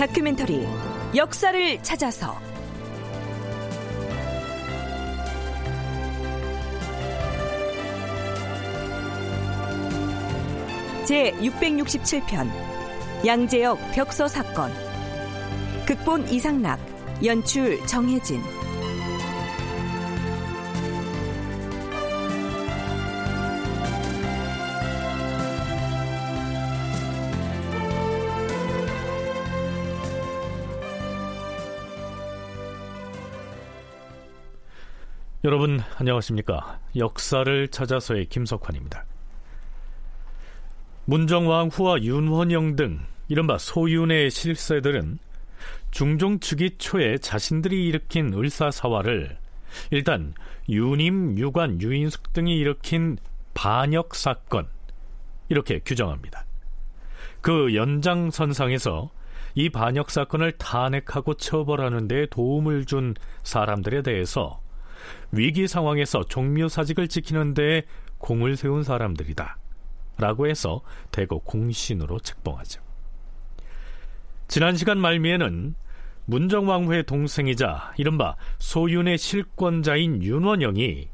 다큐멘터리 역사를 찾아서. 제 667편 양재역 벽서 사건. 극본 이상락 연출 정혜진 여러분 안녕하십니까? 역사를 찾아서의 김석환입니다. 문정왕 후와 윤원영 등 이른바 소윤의 실세들은 중종 즉위 초에 자신들이 일으킨 을사사화를 일단 유님, 유관, 유인숙 등이 일으킨 반역 사건 이렇게 규정합니다. 그 연장선상에서 이 반역 사건을 탄핵하고 처벌하는 데 도움을 준 사람들에 대해서 위기 상황에서 종묘사직을 지키는 데 공을 세운 사람들이다. 라고 해서 대거 공신으로 책봉하죠. 지난 시간 말미에는 문정왕후의 동생이자 이른바 소윤의 실권자인 윤원영이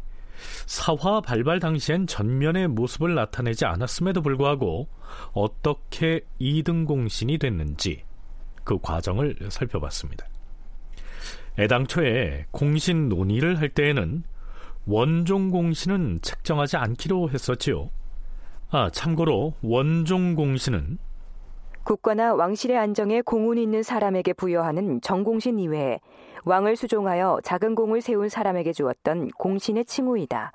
사화 발발 당시엔 전면의 모습을 나타내지 않았음에도 불구하고 어떻게 2등 공신이 됐는지 그 과정을 살펴봤습니다. 애당초에 공신 논의를 할 때에는 원종 공신은 책정하지 않기로 했었지요. 아, 참고로 원종 공신은 국가나 왕실의 안정에 공훈이 있는 사람에게 부여하는 정공신 이외에 왕을 수종하여 작은 공을 세운 사람에게 주었던 공신의 칭호이다.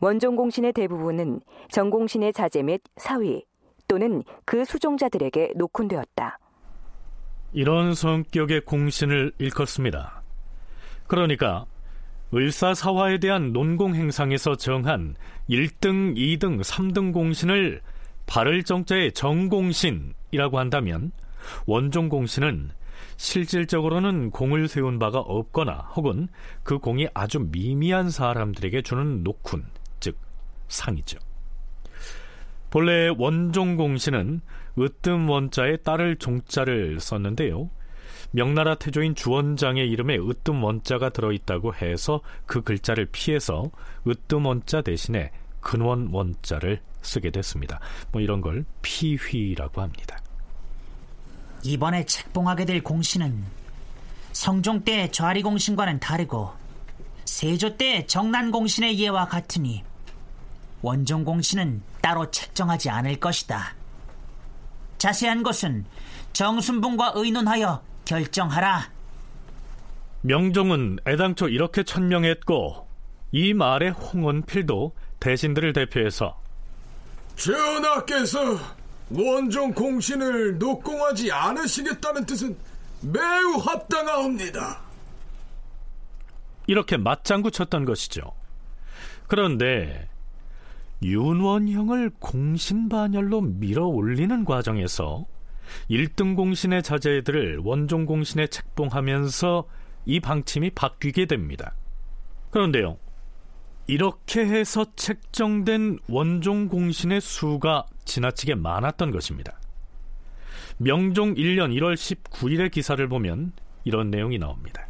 원종 공신의 대부분은 정공신의 자제 및 사위 또는 그 수종자들에게 녹훈되었다. 이런 성격의 공신을 일컫습니다. 그러니까 을사사화에 대한 논공 행상에서 정한 1등, 2등, 3등 공신을 발을 정자의 정공신이라고 한다면 원종 공신은 실질적으로는 공을 세운 바가 없거나 혹은 그 공이 아주 미미한 사람들에게 주는 녹훈, 즉 상이죠. 본래 원종 공신은 으뜸 원자에 따를 종자를 썼는데요. 명나라 태조인 주원장의 이름에 으뜸 원자가 들어있다고 해서 그 글자를 피해서 으뜸 원자 대신에 근원 원자를 쓰게 됐습니다. 뭐 이런 걸 피휘라고 합니다. 이번에 책봉하게 될 공신은 성종 때 좌리 공신과는 다르고 세조 때 정난 공신의 예와 같으니 원종 공신은 따로 책정하지 않을 것이다. 자세한 것은 정순봉과 의논하여 결정하라. 명종은 애당초 이렇게 천명했고 이 말에 홍원필도 대신들을 대표해서 전하께서 원종 공신을 녹공하지 않으시겠다는 뜻은 매우 합당하옵니다. 이렇게 맞장구 쳤던 것이죠. 그런데 윤원형을 공신반열로 밀어 올리는 과정에서 1등 공신의 자제들을 원종 공신에 책봉하면서 이 방침이 바뀌게 됩니다. 그런데요, 이렇게 해서 책정된 원종 공신의 수가 지나치게 많았던 것입니다. 명종 1년 1월 19일의 기사를 보면 이런 내용이 나옵니다.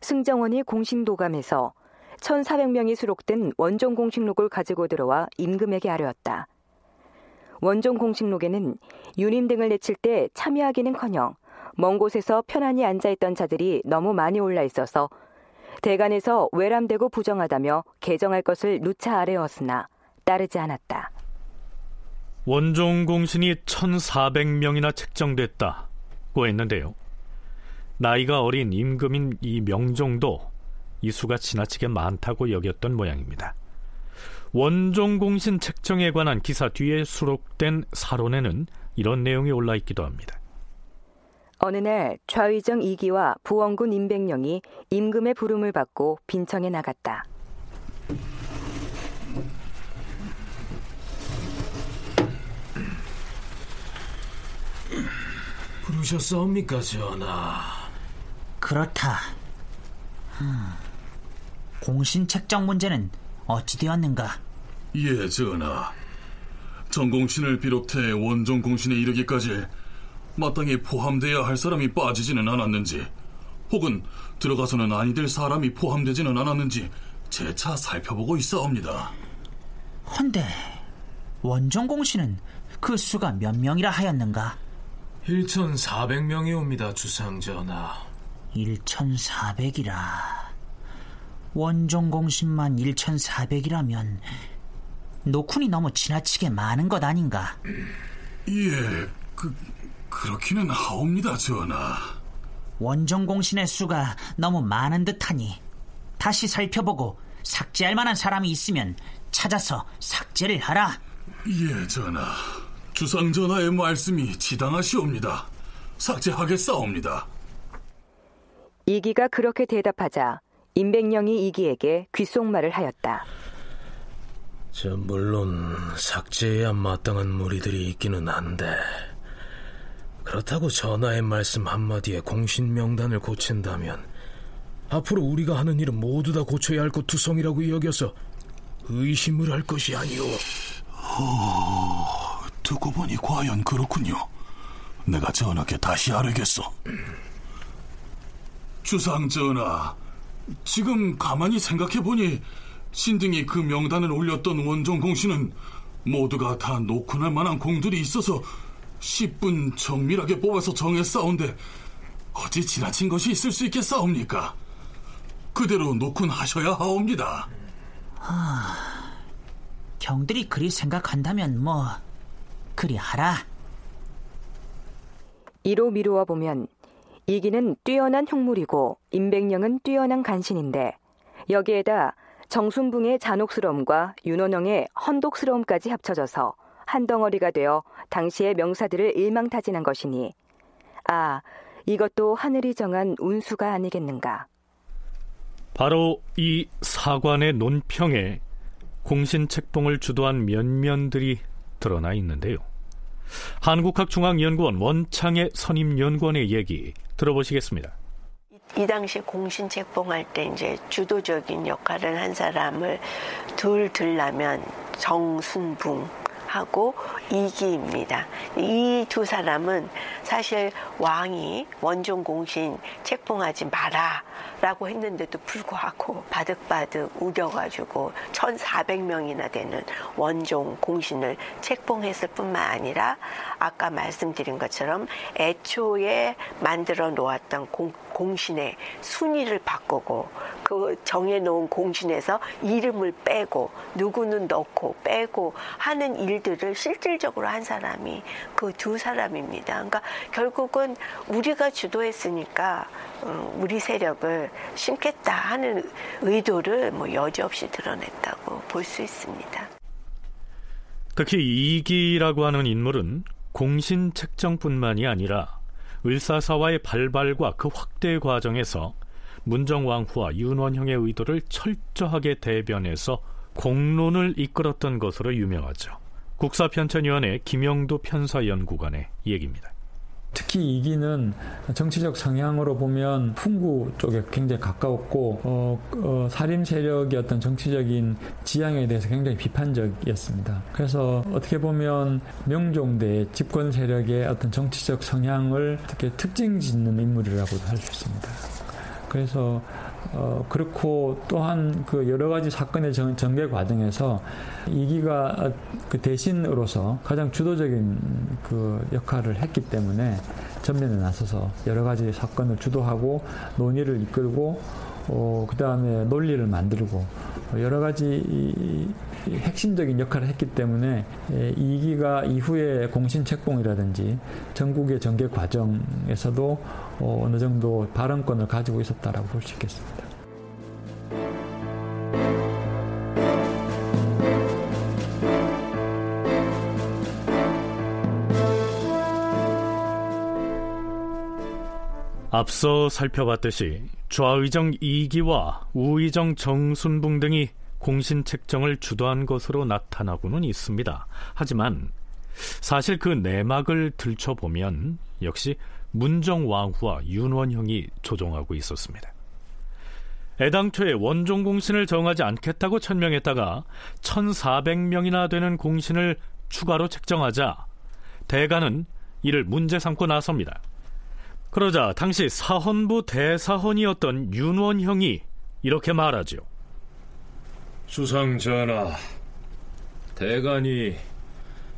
승정원이 공신도감에서 1,400명이 수록된 원종 공식록을 가지고 들어와 임금에게 아뢰었다. 원종 공식록에는 유님 등을 내칠 때 참여하기는커녕 먼 곳에서 편안히 앉아있던 자들이 너무 많이 올라 있어서 대간에서 외람되고 부정하다며 개정할 것을 누차 아뢰었으나 따르지 않았다. 원종 공신이 1,400명이나 책정됐다고 했는데요. 나이가 어린 임금인 이 명종도 이 수가 지나치게 많다고 여겼던 모양입니다. 원종 공신 책정에 관한 기사 뒤에 수록된 사론에는 이런 내용이 올라 있기도 합니다. 어느 날 좌의정 이기와 부원군 임백령이 임금의 부름을 받고 빈청에 나갔다. 부르셨사옵니까, 전하? 그렇다. 음, 공신 책정 문제는 어찌 되었는가? 예, 전하. 전공신을 비롯해 원종 공신에 이르기까지 마땅히 포함되어야 할 사람이 빠지지는 않았는지, 혹은 들어가서는 아니 될 사람이 포함되지는 않았는지 재차 살펴보고 있사옵니다. 헌데 원종 공신은 그 수가 몇 명이라 하였는가? 1,400명이 옵니다, 주상 전하. 1,400이라. 원종 공신만 1,400이라면 노쿤이 너무 지나치게 많은 것 아닌가? 예, 그, 그렇기는 하옵니다, 전하. 원종 공신의 수가 너무 많은 듯하니 다시 살펴보고 삭제할 만한 사람이 있으면 찾아서 삭제를 하라. 예, 전하. 주상 전하의 말씀이 지당하시옵니다. 삭제하겠사옵니다. 이기가 그렇게 대답하자 임백령이 이기에게 귓속말을 하였다. 저 물론 삭제해야 마땅한 무리들이 있기는 한데 그렇다고 전하의 말씀 한마디에 공신 명단을 고친다면 앞으로 우리가 하는 일은 모두 다 고쳐야 할 것 투성이라고 여겨서 의심을 할 것이 아니오. 어, 듣고 보니 과연 그렇군요. 내가 전하께 다시 아뢰겠소. 주상 전하, 지금 가만히 생각해 보니 신등이 그 명단을 올렸던 원종 공신은 모두가 다 노큰할 만한 공들이 있어서 10분 정밀하게 뽑아서 정했사온데 어찌 지나친 것이 있을 수 있겠사옵니까? 그대로 노큰 하셔야 하옵니다. 경들이 그리 생각한다면 뭐 그리 하라. 이로 미루어 보면 이기는 뛰어난 흉물이고 임백령은 뛰어난 간신인데 여기에다 정순붕의 잔혹스러움과 윤원영의 헌독스러움까지 합쳐져서 한 덩어리가 되어 당시의 명사들을 일망타진한 것이니 아 이것도 하늘이 정한 운수가 아니겠는가. 바로 이 사관의 논평에 공신 책봉을 주도한 면면들이 드러나 있는데요. 한국학중앙연구원 원창의 선임연구원의 얘기 들어보시겠습니다. 이 당시 공신 책봉할 때 이제 주도적인 역할을 한 사람을 둘 들라면 정순붕 하고 이기입니다. 이 두 사람은 사실 왕이 원종 공신 책봉하지 마라 라고 했는데도 불구하고 바득바득 우겨가지고 1,400명이나 되는 원종 공신을 책봉했을 뿐만 아니라 아까 말씀드린 것처럼 애초에 만들어 놓았던 공, 공신의 순위를 바꾸고 그 정해놓은 공신에서 이름을 빼고 누구는 넣고 빼고 하는 일들을 실질적으로 한 사람이 그 두 사람입니다. 그러니까 결국은 우리가 주도했으니까 어, 우리 세력을 심겠다 하는 의도를 뭐 여지없이 드러냈다고 볼 수 있습니다. 특히 이기라고 하는 인물은 공신 책정뿐만이 아니라 을사사와의 발발과 그 확대 과정에서 문정왕후와 윤원형의 의도를 철저하게 대변해서 공론을 이끌었던 것으로 유명하죠. 국사편찬위원회 김영도 편사연구관의 얘기입니다. 특히 이기는 정치적 성향으로 보면 풍구 쪽에 굉장히 가까웠고 어, 어, 살림 세력의 어떤 정치적인 지향에 대해서 굉장히 비판적이었습니다. 그래서 어떻게 보면 명종대 집권 세력의 어떤 정치적 성향을 어떻게 특징 짓는 인물이라고도 할 수 있습니다. 그래서 어, 그렇고 또한 그 여러 가지 사건의 전, 전개 과정에서 이기가 그 대신으로서 가장 주도적인 그 역할을 했기 때문에 전면에 나서서 여러 가지 사건을 주도하고 논의를 이끌고 어, 그 다음에 논리를 만들고 여러 가지 핵심적인 역할을 했기 때문에 이기가 이후에 공신책봉이라든지 전국의 전개 과정에서도 어, 어느 정도 발언권을 가지고 있었다라고 볼 수 있겠습니다. 앞서 살펴봤듯이 좌의정 이기와 우의정 정순붕 등이 공신 책정을 주도한 것으로 나타나고는 있습니다. 하지만 사실 그 내막을 들춰보면 역시 문정왕후와 윤원형이 조종하고 있었습니다. 애당초에 원종 공신을 정하지 않겠다고 천명했다가 1400명이나 되는 공신을 추가로 책정하자 대가는 이를 문제 삼고 나섭니다. 그러자 당시 사헌부 대사헌이었던 윤원형이 이렇게 말하죠. 수상 전하, 대간이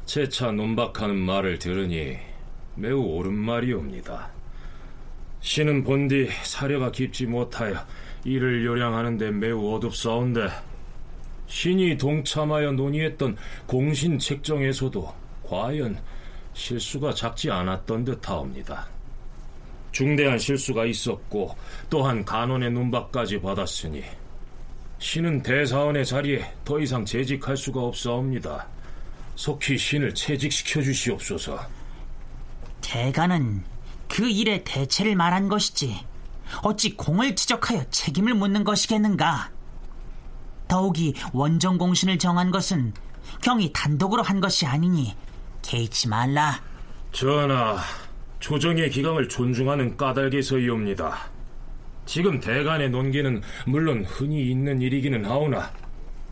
재차 논박하는 말을 들으니 매우 옳은 말이옵니다. 신은 본디 사려가 깊지 못하여 이를 요량하는데 매우 어둡사온데 신이 동참하여 논의했던 공신 책정에서도 과연 실수가 작지 않았던 듯하옵니다. 중대한 실수가 있었고 또한 간원의 논박까지 받았으니 신은 대사원의 자리에 더 이상 재직할 수가 없사옵니다. 속히 신을 채직시켜 주시옵소서. 대가는 그 일의 대체를 말한 것이지 어찌 공을 지적하여 책임을 묻는 것이겠는가? 더욱이 원정 공신을 정한 것은 경이 단독으로 한 것이 아니니 개의치 말라. 전하, 조정의 기강을 존중하는 까닭에서이옵니다. 지금 대간의 논기는 물론 흔히 있는 일이기는 하오나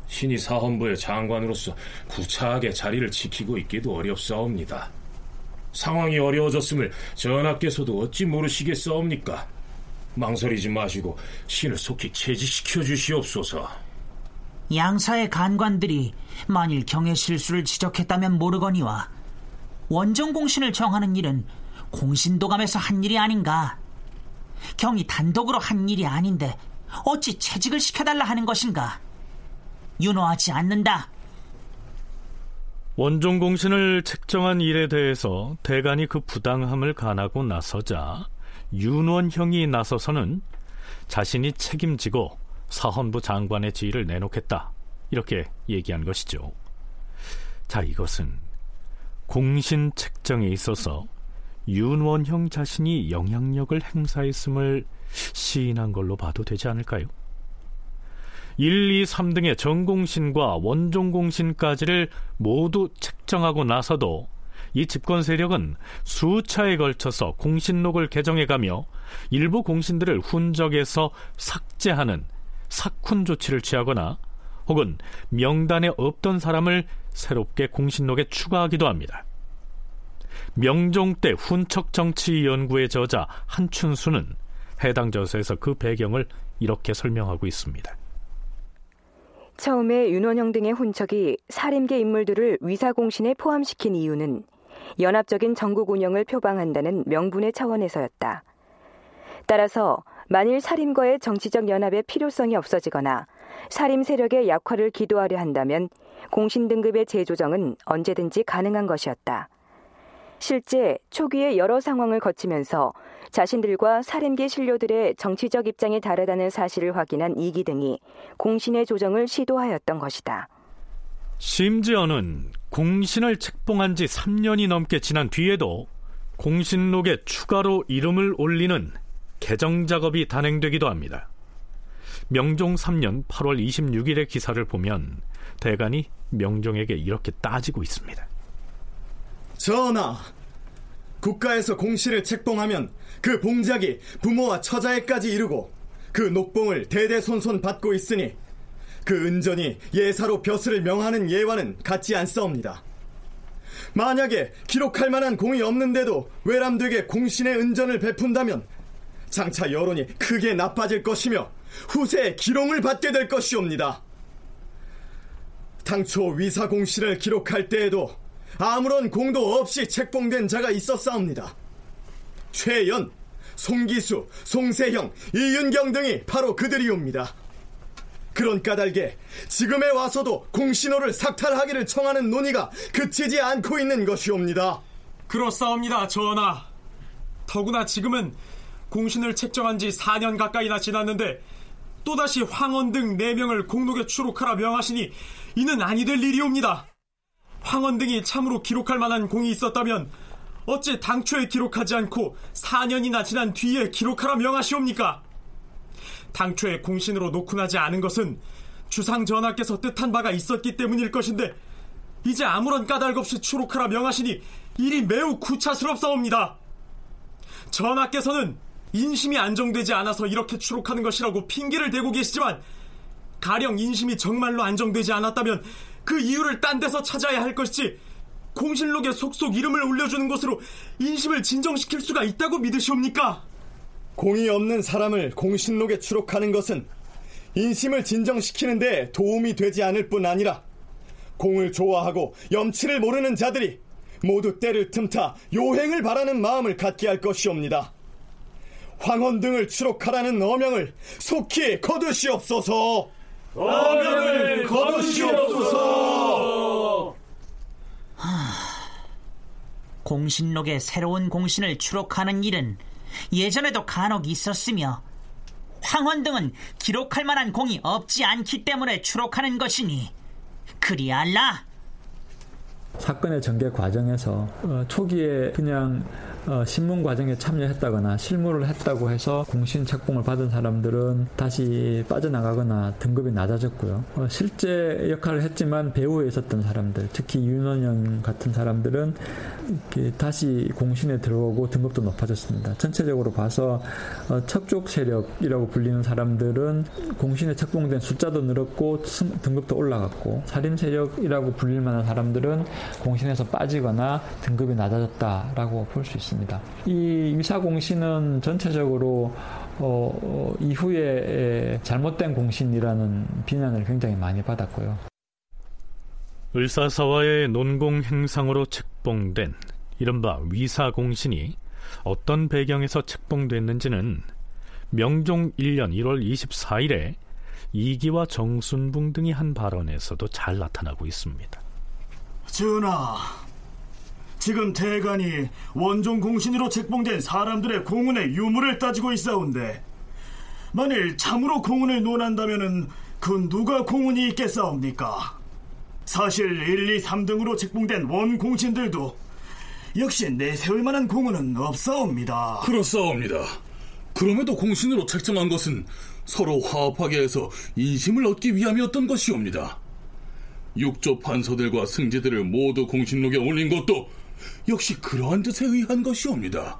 신이 사헌부의 장관으로서 구차하게 자리를 지키고 있기도 어렵사옵니다. 상황이 어려워졌음을 전하께서도 어찌 모르시겠사옵니까? 망설이지 마시고 신을 속히 채직시켜 주시옵소서. 양사의 간관들이 만일 경의 실수를 지적했다면 모르거니와 원정 공신을 정하는 일은 공신도감에서 한 일이 아닌가. 경이 단독으로 한 일이 아닌데 어찌 채직을 시켜달라 하는 것인가. 윤호하지 않는다. 원종 공신을 책정한 일에 대해서 대간이 그 부당함을 간하고 나서자 윤원형이 나서서는 자신이 책임지고 사헌부 장관의 지위를 내놓겠다 이렇게 얘기한 것이죠. 자 이것은 공신 책정에 있어서 윤원형 자신이 영향력을 행사했음을 시인한 걸로 봐도 되지 않을까요? 1, 2, 3등의 전공신과 원종공신까지를 모두 책정하고 나서도 이 집권 세력은 수차에 걸쳐서 공신록을 개정해가며 일부 공신들을 훈적에서 삭제하는 삭훈 조치를 취하거나 혹은 명단에 없던 사람을 새롭게 공신록에 추가하기도 합니다. 명종 때 훈척 정치 연구의 저자 한춘수는 해당 저서에서 그 배경을 이렇게 설명하고 있습니다. 처음에 윤원형 등의 훈척이 사림계 인물들을 위사공신에 포함시킨 이유는 연합적인 전국 운영을 표방한다는 명분의 차원에서였다. 따라서 만일 사림과의 정치적 연합의 필요성이 없어지거나 사림 세력의 약화를 기도하려 한다면 공신 등급의 재조정은 언제든지 가능한 것이었다. 실제 초기의 여러 상황을 거치면서 자신들과 사림계 신료들의 정치적 입장이 다르다는 사실을 확인한 이기 등이 공신의 조정을 시도하였던 것이다. 심지어는 공신을 책봉한 지 3년이 넘게 지난 뒤에도 공신록에 추가로 이름을 올리는 개정 작업이 단행되기도 합니다. 명종 3년 8월 26일의 기사를 보면 대간이 명종에게 이렇게 따지고 있습니다. 전하, 국가에서 공시를 책봉하면 그 봉작이 부모와 처자에까지 이르고 그 녹봉을 대대손손 받고 있으니 그 은전이 예사로 벼슬을 명하는 예와는 같지 않사옵니다. 만약에 기록할 만한 공이 없는데도 외람되게 공신의 은전을 베푼다면 장차 여론이 크게 나빠질 것이며 후세에 기롱을 받게 될 것이옵니다. 당초 위사공신을 기록할 때에도 아무런 공도 없이 책봉된 자가 있었사옵니다. 최연, 송기수, 송세형, 이윤경 등이 바로 그들이옵니다. 그런 까닭에 지금에 와서도 공신호를 삭탈하기를 청하는 논의가 그치지 않고 있는 것이옵니다. 그렇사옵니다, 전하. 더구나 지금은 공신을 책정한 지 4년 가까이나 지났는데 또다시 황원 등 4명을 공록에 추록하라 명하시니 이는 아니 될 일이옵니다. 황원 등이 참으로 기록할 만한 공이 있었다면 어찌 당초에 기록하지 않고 4년이나 지난 뒤에 기록하라 명하시옵니까? 당초에 공신으로 녹훈하지 않은 것은 주상 전하께서 뜻한 바가 있었기 때문일 것인데 이제 아무런 까닭 없이 추록하라 명하시니 일이 매우 구차스럽사옵니다. 전하께서는 인심이 안정되지 않아서 이렇게 추록하는 것이라고 핑계를 대고 계시지만 가령 인심이 정말로 안정되지 않았다면 그 이유를 딴 데서 찾아야 할 것이지 공실록에 속속 이름을 올려주는 것으로 인심을 진정시킬 수가 있다고 믿으시옵니까? 공이 없는 사람을 공신록에 추록하는 것은 인심을 진정시키는데 도움이 되지 않을 뿐 아니라 공을 좋아하고 염치를 모르는 자들이 모두 때를 틈타 요행을 바라는 마음을 갖게 할 것이옵니다. 황혼 등을 추록하라는 어명을 속히 거두시옵소서. 어명을 거두시옵소서. 공신록에 새로운 공신을 추록하는 일은 예전에도 간혹 있었으며 황혼 등은 기록할 만한 공이 없지 않기 때문에 추록하는 것이니 그리 알라. 사건의 전개 과정에서 어, 초기에 그냥 어, 신문 과정에 참여했다거나 실무를 했다고 해서 공신 책봉을 받은 사람들은 다시 빠져나가거나 등급이 낮아졌고요. 어, 실제 역할을 했지만 배후에 있었던 사람들, 특히 윤원영 같은 사람들은 다시 공신에 들어오고 등급도 높아졌습니다. 전체적으로 봐서 어, 척족 세력이라고 불리는 사람들은 공신에 책봉된 숫자도 늘었고 등급도 올라갔고 살림 세력이라고 불릴 만한 사람들은 공신에서 빠지거나 등급이 낮아졌다라고 볼 수 있습니다. 있습니다. 이 위사공신은 전체적으로 어, 어, 이후에 잘못된 공신이라는 비난을 굉장히 많이 받았고요. 을사사와의 논공 행상으로 책봉된 이른바 위사 공신이 어떤 배경에서 책봉됐는지는 명종 1년 1월 24일에 이기와 정순붕 등이 한 발언에서도 잘 나타나고 있습니다. 전하, 지금 대간이 원종 공신으로 책봉된 사람들의 공운의 유무를 따지고 있사온데 만일 참으로 공운을 논한다면은 그 누가 공운이 있겠사옵니까? 사실 1, 2, 3등으로 책봉된 원공신들도 역시 내세울 만한 공운은 없사옵니다. 그렇사옵니다. 그럼에도 공신으로 책정한 것은 서로 화합하게 해서 인심을 얻기 위함이었던 것이옵니다. 육조 판서들과 승지들을 모두 공신록에 올린 것도 역시 그러한 뜻에 의한 것이옵니다.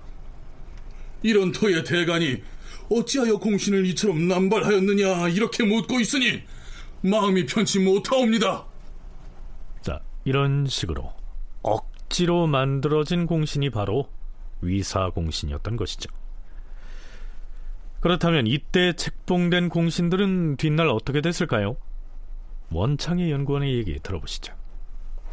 이런 터의 대간이 어찌하여 공신을 이처럼 남발하였느냐 이렇게 묻고 있으니 마음이 편치 못하옵니다. 자, 이런 식으로 억지로 만들어진 공신이 바로 위사 공신이었던 것이죠. 그렇다면 이때 책봉된 공신들은 뒷날 어떻게 됐을까요? 원창의 연구원의 얘기 들어보시죠.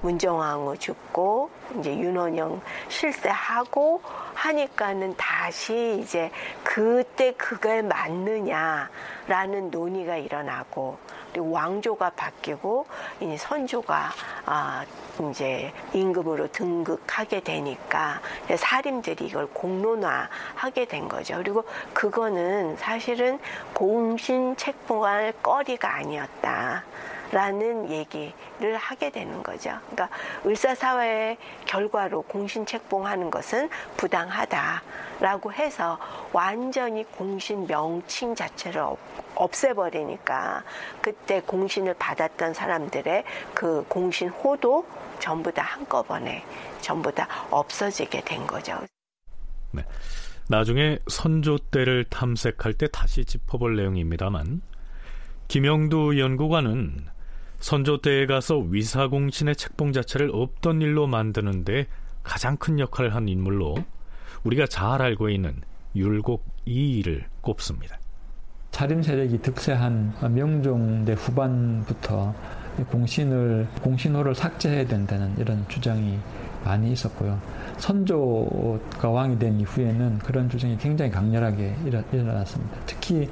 문정왕후 죽고 이제 윤원영 실세하고 하니까는 다시 이제 그때 그걸 맞느냐라는 논의가 일어나고 그리고 왕조가 바뀌고 이제 선조가 아 이제 임금으로 등극하게 되니까 사림들이 이걸 공론화하게 된 거죠. 그리고 그거는 사실은 공신 책봉할 거리가 아니었다. 라는 얘기를 하게 되는 거죠. 그러니까 을사사회의 결과로 공신 책봉하는 것은 부당하다라고 해서 완전히 공신 명칭 자체를 없애버리니까 그때 공신을 받았던 사람들의 그 공신 호도 전부 다 한꺼번에 전부 다 없어지게 된 거죠. 네. 나중에 선조 때를 탐색할 때 다시 짚어볼 내용입니다만 김영두 연구관은 선조 때에 가서 위사공신의 책봉 자체를 없던 일로 만드는데 가장 큰 역할을 한 인물로 우리가 잘 알고 있는 율곡 이의를 꼽습니다. 차림 세력이 득세한 명종대 후반부터 공신을 공신호를 삭제해야 된다는 이런 주장이 많이 있었고요. 선조가 왕이 된 이후에는 그런 주장이 굉장히 강렬하게 일어났습니다. 특히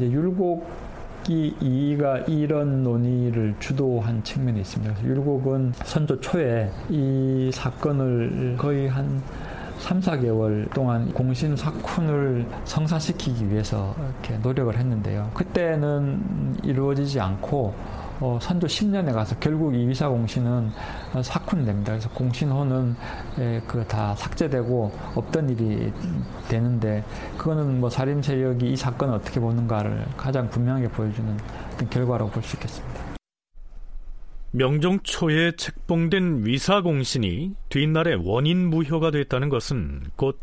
율곡 이 이가 이런 논의를 주도한 측면이 있습니다. 율곡은 선조 초에 이 사건을 거의 한 3, 4개월 동안 공신 사쿤을 성사시키기 위해서 이렇게 노력을 했는데요. 그때는 이루어지지 않고 어, 선조 10년에 가서 결국 이 위사 공신은 사쿤됩니다. 그래서 공신호는 그 다 삭제되고 없던 일이 되는데 그거는 뭐 살인 세력이 이 사건을 어떻게 보는가를 가장 분명하게 보여주는 결과라고 볼 수 있겠습니다. 명종 초에 책봉된 위사 공신이 뒷날에 원인 무효가 됐다는 것은 곧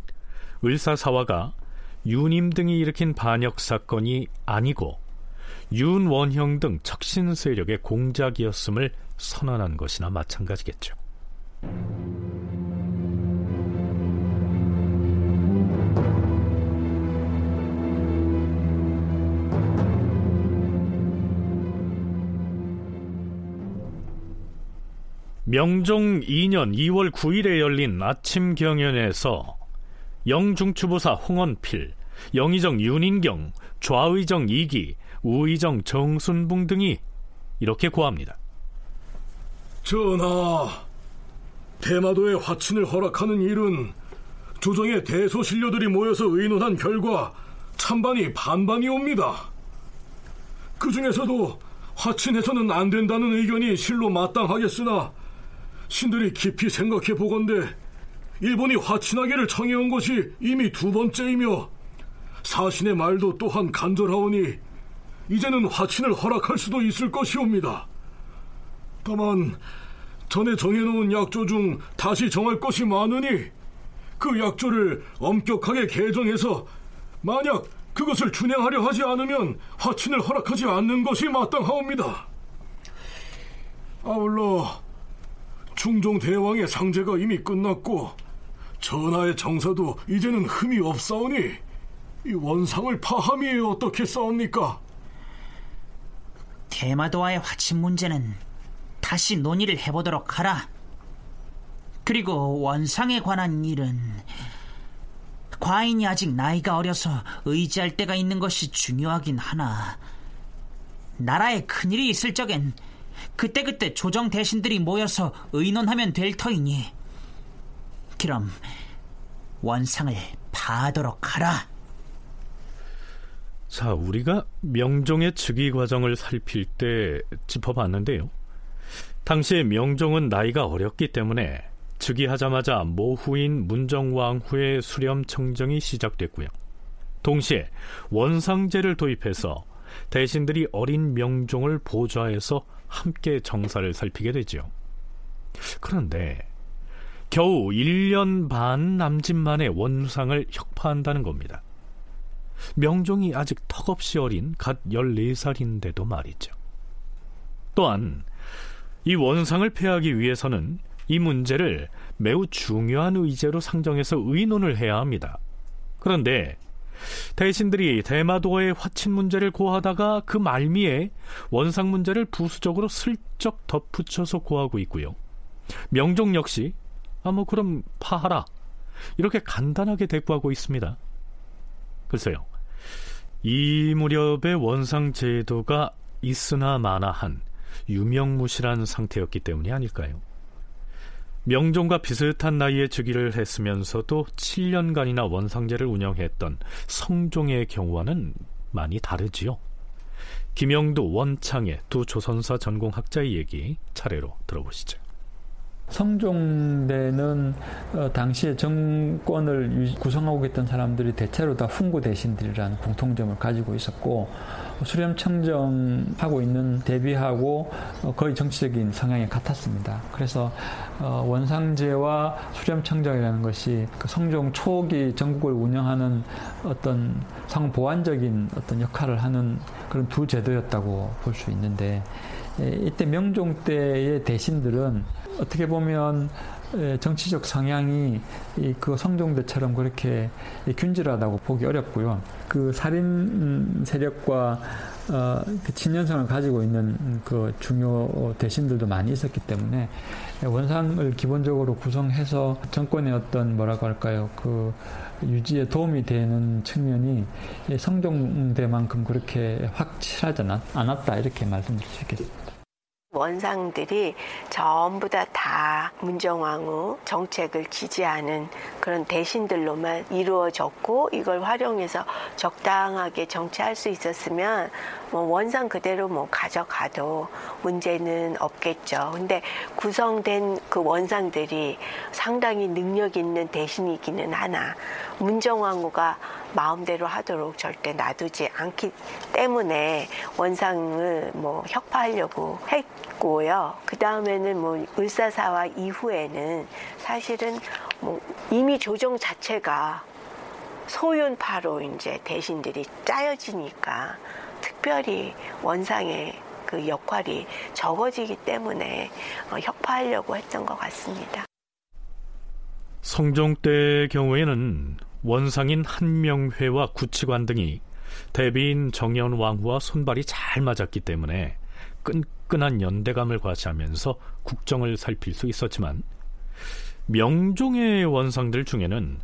을사사화가 윤임 등이 일으킨 반역 사건이 아니고 윤원형 등 척신 세력의 공작이었음을 선언한 것이나 마찬가지겠죠. 명종 2년 2월 9일에 열린 아침 경연에서 영중추부사 홍원필, 영의정 윤인경, 좌의정 이기, 우의정 정순붕 등이 이렇게 고합니다. 전하, 대마도의 화친을 허락하는 일은 조정의 대소신료들이 모여서 의논한 결과 찬반이 반반이 옵니다. 그 중에서도 화친해서는 안 된다는 의견이 실로 마땅하겠으나 신들이 깊이 생각해 보건대 일본이 화친하기를 청해온 것이 이미 두 번째이며 사신의 말도 또한 간절하오니 이제는 화친을 허락할 수도 있을 것이옵니다. 다만 전에 정해놓은 약조 중 다시 정할 것이 많으니 그 약조를 엄격하게 개정해서 만약 그것을 준행하려 하지 않으면 화친을 허락하지 않는 것이 마땅하옵니다. 아울러 충종 대왕의 상제가 이미 끝났고 전하의 정사도 이제는 흠이 없사오니 이 원상을 파함이 어떻게 싸웁니까? 대마도와의 화친 문제는 다시 논의를 해보도록 하라. 그리고 원상에 관한 일은 과인이 아직 나이가 어려서 의지할 때가 있는 것이 중요하긴 하나 나라에 큰일이 있을 적엔 그때그때 조정 대신들이 모여서 의논하면 될 터이니 그럼 원상을 파도록 하라. 자, 우리가 명종의 즉위 과정을 살필 때 짚어봤는데요. 당시에 명종은 나이가 어렸기 때문에 즉위하자마자 모후인 문정왕후의 수렴 청정이 시작됐고요. 동시에 원상제를 도입해서 대신들이 어린 명종을 보좌해서 함께 정사를 살피게 되죠. 그런데 겨우 1년 반 남짓 만에 원상을 혁파한다는 겁니다. 명종이 아직 턱없이 어린 갓 14살인데도 말이죠. 또한 이 원상을 폐하기 위해서는 이 문제를 매우 중요한 의제로 상정해서 의논을 해야 합니다. 그런데 대신들이 대마도의 화친 문제를 고하다가 그 말미에 원상 문제를 부수적으로 슬쩍 덧붙여서 고하고 있고요. 명종 역시 아뭐 그럼 파하라 이렇게 간단하게 대꾸하고 있습니다. 글쎄요. 이 무렵의 원상 제도가 있으나 마나한 유명무실한 상태였기 때문이 아닐까요? 명종과 비슷한 나이에 즉위를 했으면서도 7년간이나 원상제를 운영했던 성종의 경우와는 많이 다르지요. 김영도, 원창의 두 조선사 전공학자의 얘기 차례로 들어보시죠. 성종대는 어, 당시에 정권을 구성하고 있던 사람들이 대체로 다 훈구 대신들이라는 공통점을 가지고 있었고 수렴청정하고 있는 대비하고 어, 거의 정치적인 성향이 같았습니다. 그래서 어, 원상제와 수렴청정이라는 것이 그 성종 초기 전국을 운영하는 어떤 상보완적인 어떤 역할을 하는 그런 두 제도였다고 볼 수 있는데 이때 명종 때의 대신들은 어떻게 보면 정치적 성향이 그 성종대처럼 그렇게 균질하다고 보기 어렵고요. 그 살인 세력과 어, 그 가지고 있는 그 중요 대신들도 많이 있었기 때문에 원상을 기본적으로 구성해서 정권의 어떤 뭐라고 할까요 그 유지에 도움이 되는 측면이 성종대만큼 그렇게 확실하지 않았다 이렇게 말씀드릴 수 있겠습니다. 원상들이 전부 다 다 문정왕후 정책을 지지하는 그런 대신들로만 이루어졌고 이걸 활용해서 적당하게 정치할 수 있었으면 뭐 원상 그대로 뭐 가져가도 문제는 없겠죠. 근데 구성된 그 원상들이 상당히 능력 있는 대신이기는 하나 문정왕후가 마음대로 하도록 절대 놔두지 않기 때문에 원상을 뭐 혁파하려고 했고요. 그 다음에는 뭐 을사사와 이후에는 사실은 뭐 이미 조정 자체가 소윤파로 이제 대신들이 짜여지니까 특별히 원상의 그 역할이 적어지기 때문에 어, 혁파하려고 했던 것 같습니다. 성종 때의 경우에는 원상인 한명회와 구치관 등이 대비인 정연 왕후와 손발이 잘 맞았기 때문에 끈끈한 연대감을 과시하면서 국정을 살필 수 있었지만 명종의 원상들 중에는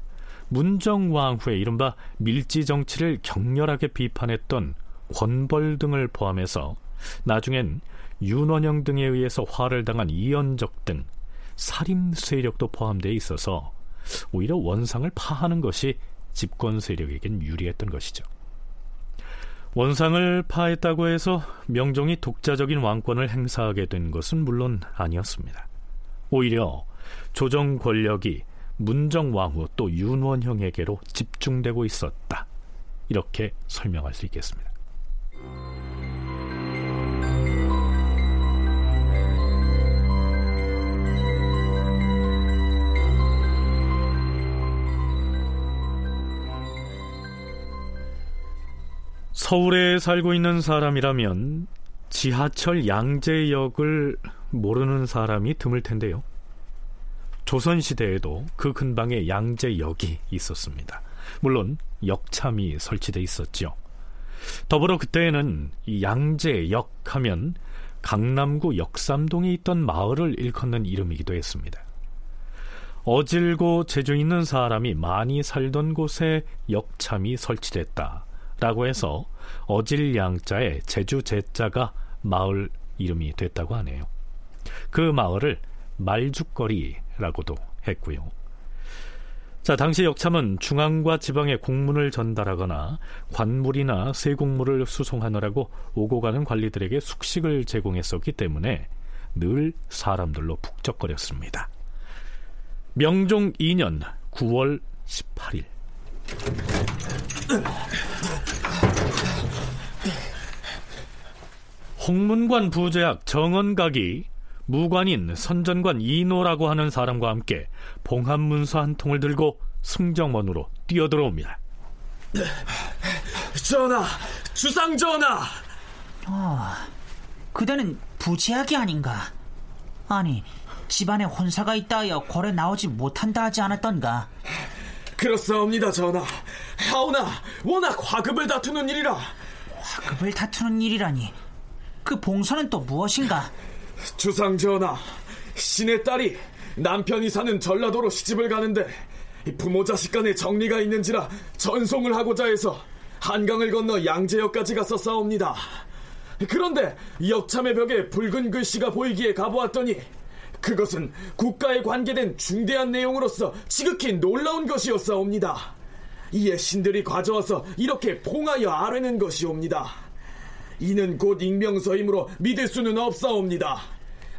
문정 왕후의 이른바 밀지 정치를 격렬하게 비판했던 권벌 등을 포함해서 나중엔 윤원영 등에 의해서 화를 당한 이연적 등 살인 세력도 포함되어 있어서 오히려 원상을 파하는 것이 집권 세력에겐 유리했던 것이죠. 원상을 파했다고 해서 명종이 독자적인 왕권을 행사하게 된 것은 물론 아니었습니다. 오히려 조정 권력이 문정왕후 또 윤원형에게로 집중되고 있었다. 이렇게 설명할 수 있겠습니다. 서울에 살고 있는 사람이라면 지하철 양재역을 모르는 사람이 드물 텐데요. 조선시대에도 그 근방에 양재역이 있었습니다. 물론 역참이 설치돼 있었죠. 더불어 그때에는 이 양재역 하면 강남구 역삼동에 있던 마을을 일컫는 이름이기도 했습니다. 어질고 재주 있는 사람이 많이 살던 곳에 역참이 설치됐다. 라고 해서 어질양자의 제주 제자가 마을 이름이 됐다고 하네요. 그 마을을 말죽거리라고도 했고요. 자, 당시 역참은 중앙과 지방에 공문을 전달하거나 관물이나 세공물을 수송하느라고 오고 가는 관리들에게 숙식을 제공했었기 때문에 늘 사람들로 북적거렸습니다. 명종 2년 9월 18일 홍문관 부제학 정언각이 무관인 선전관 이노라고 하는 사람과 함께 봉합문서 한 통을 들고 승정원으로 뛰어들어옵니다. 전하, 주상 전하. 어, 그대는 부제학이 아닌가? 아니, 집안에 혼사가 있다 하여 고래 나오지 못한다 하지 않았던가? 그렇사옵니다, 전하. 하오나 워낙 화급을 다투는 일이라. 화급을 다투는 일이라니. 그 봉선은 또 무엇인가? 주상 전하, 신의 딸이 남편이 사는 전라도로 시집을 가는데 부모 자식 간의 정리가 있는지라 전송을 하고자 해서 한강을 건너 양재역까지 갔었사옵니다. 그런데 역참의 벽에 붉은 글씨가 보이기에 가보았더니 그것은 국가에 관계된 중대한 내용으로서 지극히 놀라운 것이었사옵니다. 이에 신들이 가져와서 이렇게 봉하여 아뢰는 것이옵니다. 이는 곧 익명서이므로 믿을 수는 없사옵니다.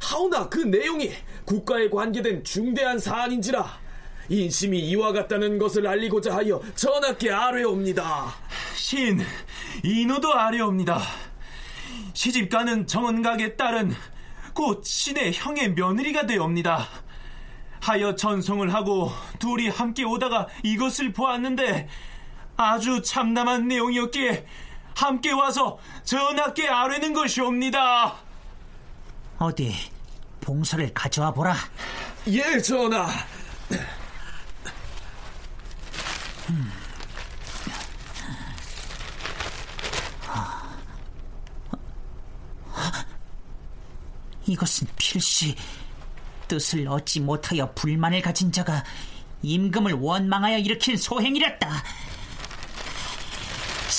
하오나 그 내용이 국가에 관계된 중대한 사안인지라 인심이 이와 같다는 것을 알리고자 하여 전하께 아뢰옵니다. 신, 인호도 아뢰옵니다. 시집가는 정은각의 딸은 곧 신의 형의 며느리가 되옵니다. 하여 전송을 하고 둘이 함께 오다가 이것을 보았는데 아주 참담한 내용이었기에 함께 와서 전하께 아뢰는 것이옵니다. 어디 봉서를 가져와 보라. 예, 전하. 음. 이것은 필시 뜻을 얻지 못하여 불만을 가진 자가 임금을 원망하여 일으킨 소행이랬다.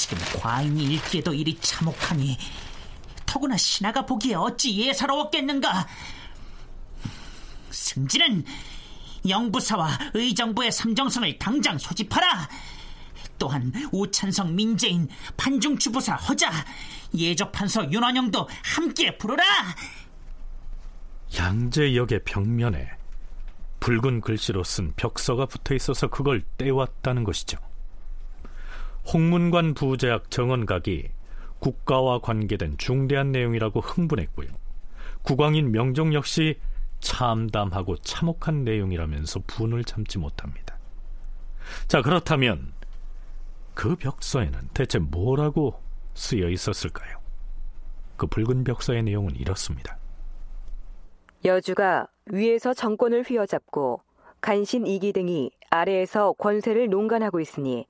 지금 과인이 읽기에도 이리 참혹하니 더구나 신하가 보기에 어찌 예사로웠겠는가? 승진은 영부사와 의정부의 삼정선을 당장 소집하라. 또한 우찬성 민재인 판중추부사 허자 예적판서 윤원영도 함께 부르라 양재역의 벽면에 붉은 글씨로 쓴 벽서가 붙어 있어서 그걸 떼왔다는 것이죠. 홍문관 부제학 정원각이 국가와 관계된 중대한 내용이라고 흥분했고요. 국왕인 명종 역시 참담하고 참혹한 내용이라면서 분을 참지 못합니다. 자, 그렇다면 그 벽서에는 대체 뭐라고 쓰여 있었을까요? 그 붉은 벽서의 내용은 이렇습니다. 여주가 위에서 정권을 휘어잡고 간신 이기 등이 아래에서 권세를 농간하고 있으니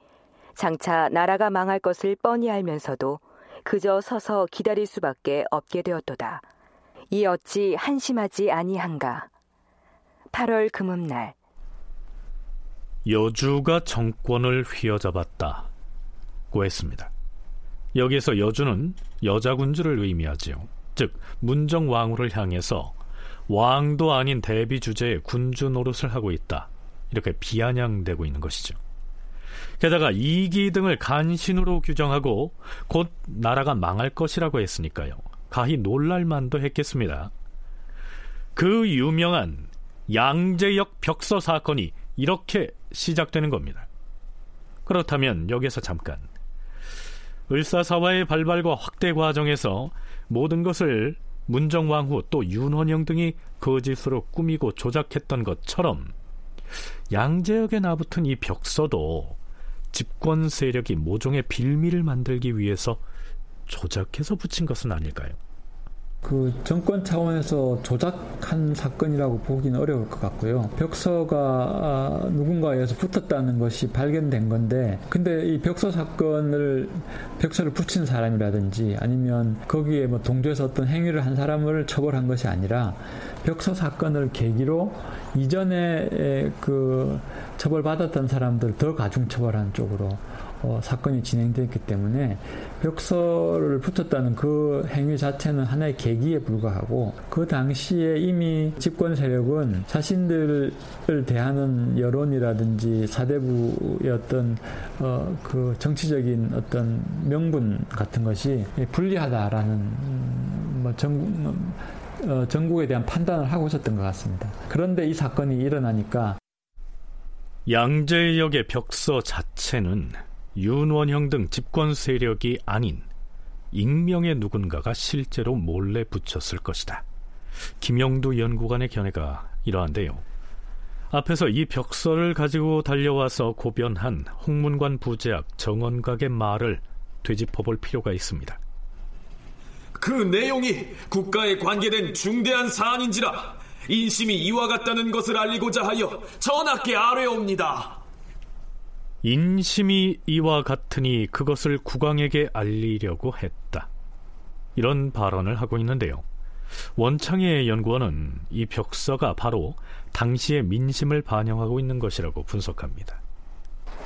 장차 나라가 망할 것을 뻔히 알면서도 그저 서서 기다릴 수밖에 없게 되었도다. 이 어찌 한심하지 아니한가. 8월 금음날 여주가 정권을 휘어잡았다 고 했습니다. 여기에서 여주는 여자 군주를 의미하지요. 즉 문정 왕후를 향해서 왕도 아닌 대비 주제의 군주 노릇을 하고 있다. 이렇게 비아냥대고 있는 것이죠. 게다가 이기 등을 간신으로 규정하고 곧 나라가 망할 것이라고 했으니까요. 가히 놀랄만도 했겠습니다. 그 유명한 양재역 벽서 사건이 이렇게 시작되는 겁니다. 그렇다면 여기서 잠깐 을사사화의 발발과 확대 과정에서 모든 것을 문정왕후 또 윤원영 등이 거짓으로 꾸미고 조작했던 것처럼 양재역에 나붙은 이 벽서도 집권 세력이 모종의 빌미를 만들기 위해서 조작해서 붙인 것은 아닐까요? 그 정권 차원에서 조작한 사건이라고 보기는 어려울 것 같고요. 벽서가 아, 누군가에 의해서 붙었다는 것이 발견된 건데, 근데 이 벽서 사건을 벽서를 붙인 사람이라든지 아니면 거기에 뭐 동조해서 어떤 행위를 한 사람을 처벌한 것이 아니라 벽서 사건을 계기로 이전에 그 처벌받았던 사람들 더 가중 처벌한 쪽으로 어, 사건이 진행됐기 때문에 벽서를 붙였다는 그 행위 자체는 하나의 계기에 불과하고 그 당시에 이미 집권 세력은 자신들을 대하는 여론이라든지 사대부의 어떤 어, 그 정치적인 어떤 명분 같은 것이 불리하다라는 음, 뭐 정, 어, 전국에 대한 판단을 하고 있었던 것 같습니다. 그런데 이 사건이 일어나니까 양재역의 벽서 자체는 윤원형 등 집권 세력이 아닌 익명의 누군가가 실제로 몰래 붙였을 것이다. 김영두 연구관의 견해가 이러한데요. 앞에서 이 벽서를 가지고 달려와서 고변한 홍문관 부제학 정원각의 말을 되짚어볼 필요가 있습니다. 그 내용이 국가에 관계된 중대한 사안인지라 인심이 이와 같다는 것을 알리고자 하여 전하께 아뢰옵니다. 인심이 이와 같으니 그것을 국왕에게 알리려고 했다. 이런 발언을 하고 있는데요. 원창의 연구원은 이 벽서가 바로 당시의 민심을 반영하고 있는 것이라고 분석합니다.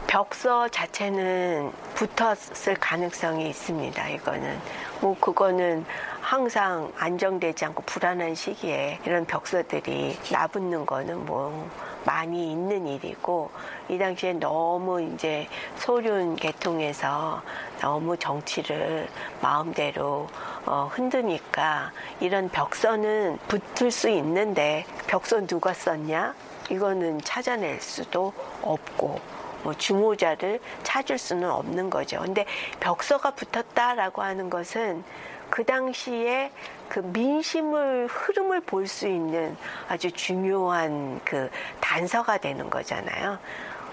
벽서 자체는 붙었을 가능성이 있습니다. 이거는 뭐 그거는 항상 안정되지 않고 불안한 시기에 이런 벽서들이 나붙는 거는 뭐 많이 있는 일이고 이 당시에 너무 이제 소륜 계통에서 너무 정치를 마음대로 어, 흔드니까 이런 벽서는 붙을 수 있는데 벽서 누가 썼냐 이거는 찾아낼 수도 없고 뭐 주모자를 찾을 수는 없는 거죠. 근데 벽서가 붙었다라고 하는 것은 그 당시에 그 민심을 흐름을 볼 수 있는 아주 중요한 그 단서가 되는 거잖아요.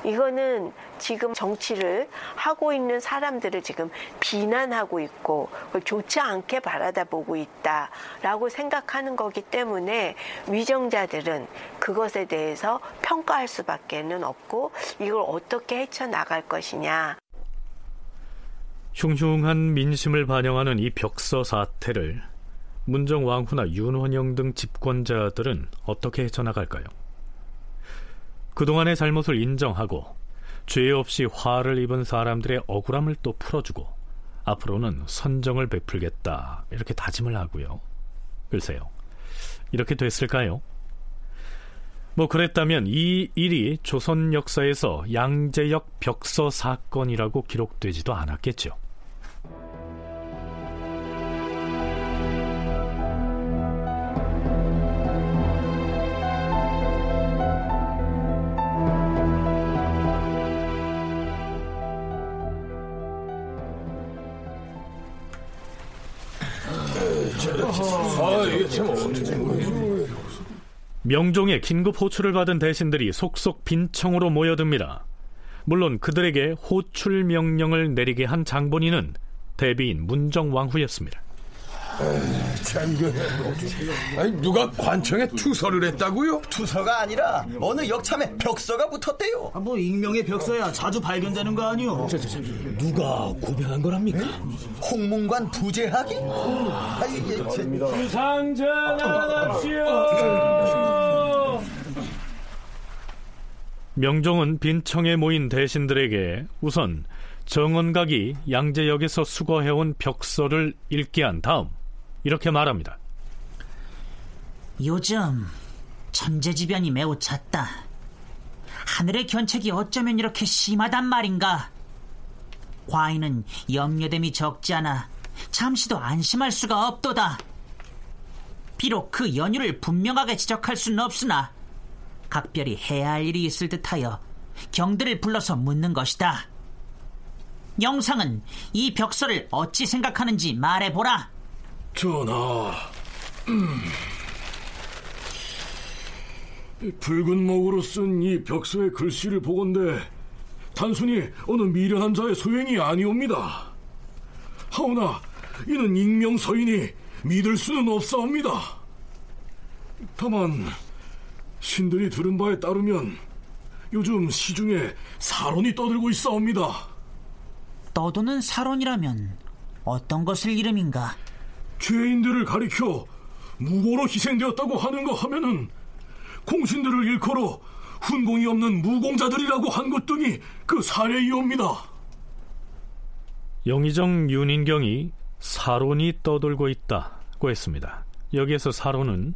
이거는 지금 정치를 하고 있는 사람들을 지금 비난하고 있고 좋지 않게 바라다 보고 있다라고 생각하는 거기 때문에 위정자들은 그것에 대해서 평가할 수밖에는 없고 이걸 어떻게 헤쳐나갈 것이냐. 흉흉한 민심을 반영하는 이 벽서 사태를 문정 왕후나 윤원영 등 집권자들은 어떻게 헤쳐나갈까요? 그동안의 잘못을 인정하고 죄 없이 화를 입은 사람들의 억울함을 또 풀어주고 앞으로는 선정을 베풀겠다 이렇게 다짐을 하고요. 글쎄요. 이렇게 됐을까요? 뭐 그랬다면 이 일이 조선 역사에서 양재역 벽서 사건이라고 기록되지도 않았겠죠. 명종의 긴급 호출을 받은 대신들이 속속 빈청으로 모여듭니다. 물론 그들에게 호출 명령을 내리게 한 장본인은 대비인 문정왕후였습니다. 아니, 누가 관청에 투서를 했다고요? 투서가 아니라 어느 역참에 벽서가 붙었대요. 아, 뭐 익명의 벽서야 자주 발견되는 거 아니오? 누가 고변한 거랍니까? 홍문관 부재하기? 주상전하납시오. 명종은 빈청에 모인 대신들에게 우선 정원각이 양재역에서 수거해온 벽서를 읽게 한 다음 이렇게 말합니다. 요즘 천재지변이 매우 잦다. 하늘의 견책이 어쩌면 이렇게 심하단 말인가? 과인은 염려됨이 적지 않아 잠시도 안심할 수가 없도다. 비록 그 연유를 분명하게 지적할 수는 없으나 각별히 해야 할 일이 있을 듯하여 경들을 불러서 묻는 것이다. 영상은 이 벽서를 어찌 생각하는지 말해보라. 전하, 음. 붉은 목으로 쓴 이 벽서의 글씨를 보건대 단순히 어느 미련한 자의 소행이 아니옵니다. 하오나 이는 익명서이니 믿을 수는 없사옵니다. 다만 신들이 들은 바에 따르면 요즘 시중에 사론이 떠들고 있사옵니다. 떠도는 사론이라면 어떤 것을 이름인가? 죄인들을 가리켜 무고로 희생되었다고 하는 거 하면은 공신들을 일컬어 훈공이 없는 무공자들이라고 한 것 등이 그 사례이옵니다. 영의정 윤인경이 사론이 떠돌고 있다고 했습니다. 여기에서 사론은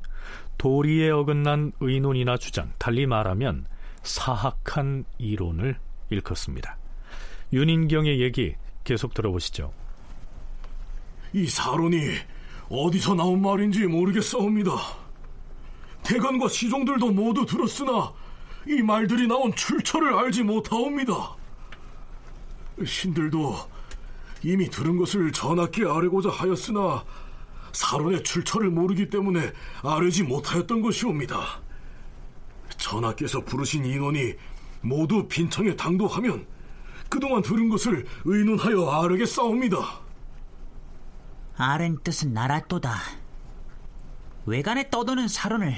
도리에 어긋난 의논이나 주장, 달리 말하면 사학한 이론을 일컫습니다. 윤인경의 얘기 계속 들어보시죠. 이 사론이 어디서 나온 말인지 모르겠사옵니다. 대관과 시종들도 모두 들었으나 이 말들이 나온 출처를 알지 못하옵니다. 신들도 이미 들은 것을 전하께 아뢰고자 하였으나 사론의 출처를 모르기 때문에 아뢰지 못하였던 것이옵니다. 전하께서 부르신 인원이 모두 빈청에 당도하면 그동안 들은 것을 의논하여 아뢰겠사옵니다. 아랜 뜻은 나라또다. 외관에 떠도는 사론을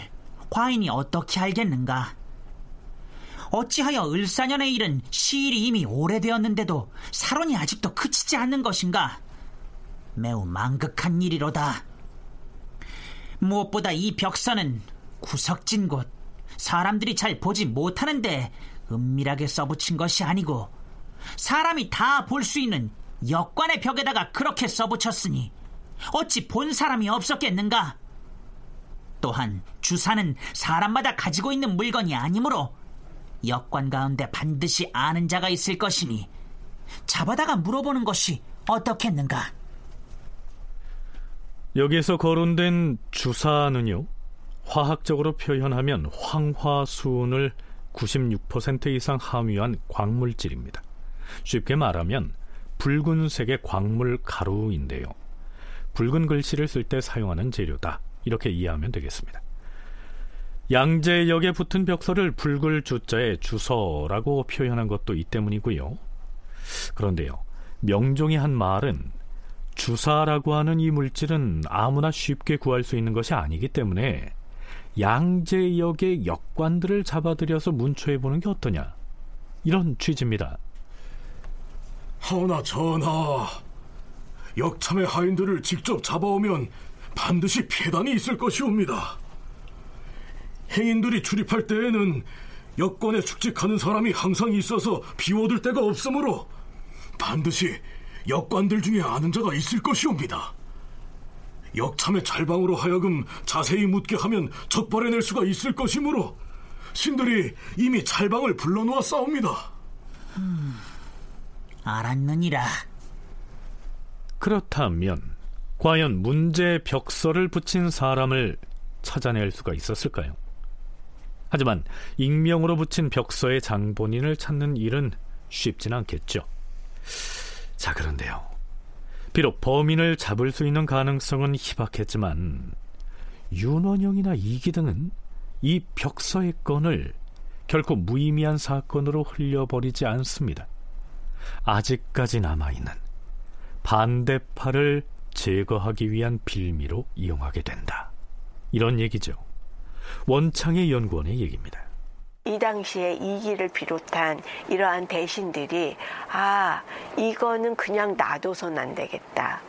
과인이 어떻게 알겠는가? 어찌하여 을사년의 일은 시일이 이미 오래되었는데도 사론이 아직도 그치지 않는 것인가? 매우 망극한 일이로다. 무엇보다 이 벽서는 구석진 곳, 사람들이 잘 보지 못하는데 은밀하게 써붙인 것이 아니고 사람이 다 볼 수 있는 역관의 벽에다가 그렇게 써붙였으니 어찌 본 사람이 없었겠는가? 또한 주사는 사람마다 가지고 있는 물건이 아니므로 역관 가운데 반드시 아는 자가 있을 것이니 잡아다가 물어보는 것이 어떻겠는가? 여기에서 거론된 주사는요, 화학적으로 표현하면 황화수은을 96% 이상 함유한 광물질입니다. 쉽게 말하면 붉은색의 광물 가루인데요. 붉은 글씨를 쓸 때 사용하는 재료다. 이렇게 이해하면 되겠습니다. 양재역에 붙은 벽서를 붉을 주자에 주서라고 표현한 것도 이 때문이고요. 그런데요, 명종이 한 말은 주사라고 하는 이 물질은 아무나 쉽게 구할 수 있는 것이 아니기 때문에 양재역의 역관들을 잡아들여서 문초해 보는 게 어떠냐. 이런 취지입니다. 하오나 전하, 역참의 하인들을 직접 잡아오면 반드시 폐단이 있을 것이옵니다. 행인들이 출입할 때에는 여권에 숙직하는 사람이 항상 있어서 비워둘 데가 없으므로 반드시 역관들 중에 아는 자가 있을 것이옵니다. 역참의 잘방으로 하여금 자세히 묻게 하면 적발해낼 수가 있을 것이므로 신들이 이미 찰방을 불러놓아 싸웁니다. 음, 알았느니라. 그렇다면 과연 문제 벽서를 붙인 사람을 찾아낼 수가 있었을까요? 하지만 익명으로 붙인 벽서의 장본인을 찾는 일은 쉽진 않겠죠. 자, 그런데요. 비록 범인을 잡을 수 있는 가능성은 희박했지만 윤원영이나 이기 등은 이 벽서의 건을 결코 무의미한 사건으로 흘려버리지 않습니다. 아직까지 남아있는 반대파를 제거하기 위한 빌미로 이용하게 된다. 이런 얘기죠. 원창의 연구원의 얘기입니다. 이 당시에 이기를 비롯한 이러한 대신들이 아 이거는 그냥 놔둬선 안 되겠다.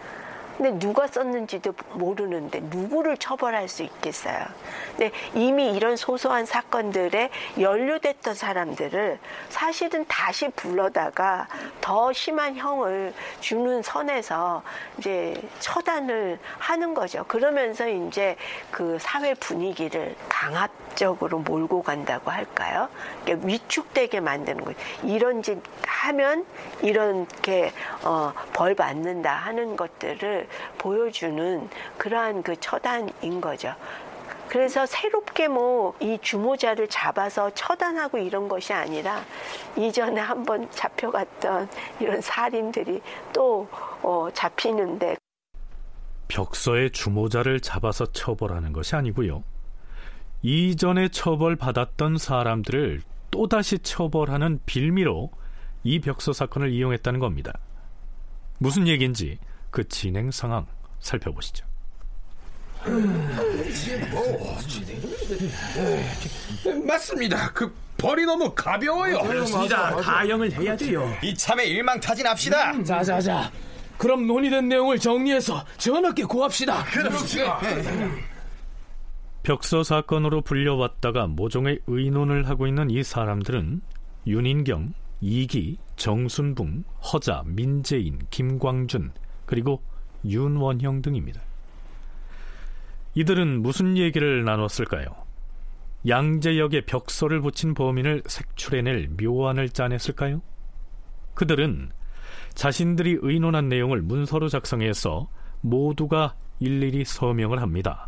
근데 누가 썼는지도 모르는데 누구를 처벌할 수 있겠어요. 근데 이미 이런 소소한 사건들에 연루됐던 사람들을 사실은 다시 불러다가 더 심한 형을 주는 선에서 이제 처단을 하는 거죠. 그러면서 이제 그 사회 분위기를 강압적으로 몰고 간다고 할까요? 그러니까 위축되게 만드는 거죠. 이런 짓 하면 이렇게 어, 벌 받는다 하는 것들을 보여주는 그러한 그 처단인 거죠. 그래서 새롭게 뭐 이 주모자를 잡아서 처단하고 이런 것이 아니라 이전에 한번 잡혀갔던 이런 살인들이 또 어, 잡히는데 벽서의 주모자를 잡아서 처벌하는 것이 아니고요. 이전에 처벌받았던 사람들을 또다시 처벌하는 빌미로 이 벽서 사건을 이용했다는 겁니다. 무슨 얘기인지 그 진행 상황 살펴보시죠. 맞습니다. 그 벌이 너무 가벼워요. 그렇습니다. 가영을 해야 돼요. 이참에 일망타진합시다. 음, 자자자. 그럼 논의된 내용을 정리해서 전하께 고합시다. 그럽시다. 벽서 사건으로 불려왔다가 모종의 의논을 하고 있는 이 사람들은 윤인경, 이기, 정순붕, 허자, 민재인, 김광준, 그리고 윤원형 등입니다. 이들은 무슨 얘기를 나눴을까요? 양재역에 벽서를 붙인 범인을 색출해낼 묘안을 짜냈을까요? 그들은 자신들이 의논한 내용을 문서로 작성해서 모두가 일일이 서명을 합니다.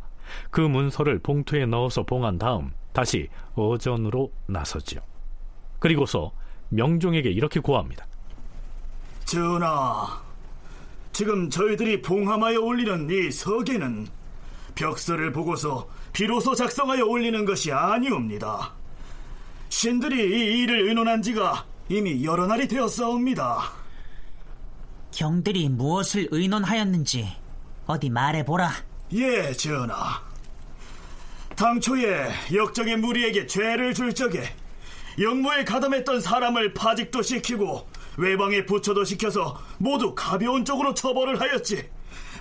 그 문서를 봉투에 넣어서 봉한 다음 다시 어전으로 나서지요. 그리고서 명종에게 이렇게 고합니다. 전하, 지금 저희들이 봉함하여 올리는 이 서계는 벽서를 보고서 비로소 작성하여 올리는 것이 아니옵니다. 신들이 이 일을 의논한 지가 이미 여러 날이 되었사옵니다. 경들이 무엇을 의논하였는지 어디 말해보라. 예, 전하. 당초에 역적의 무리에게 죄를 줄 적에 영모에 가담했던 사람을 파직도 시키고 외방에 부처도 시켜서 모두 가벼운 쪽으로 처벌을 하였지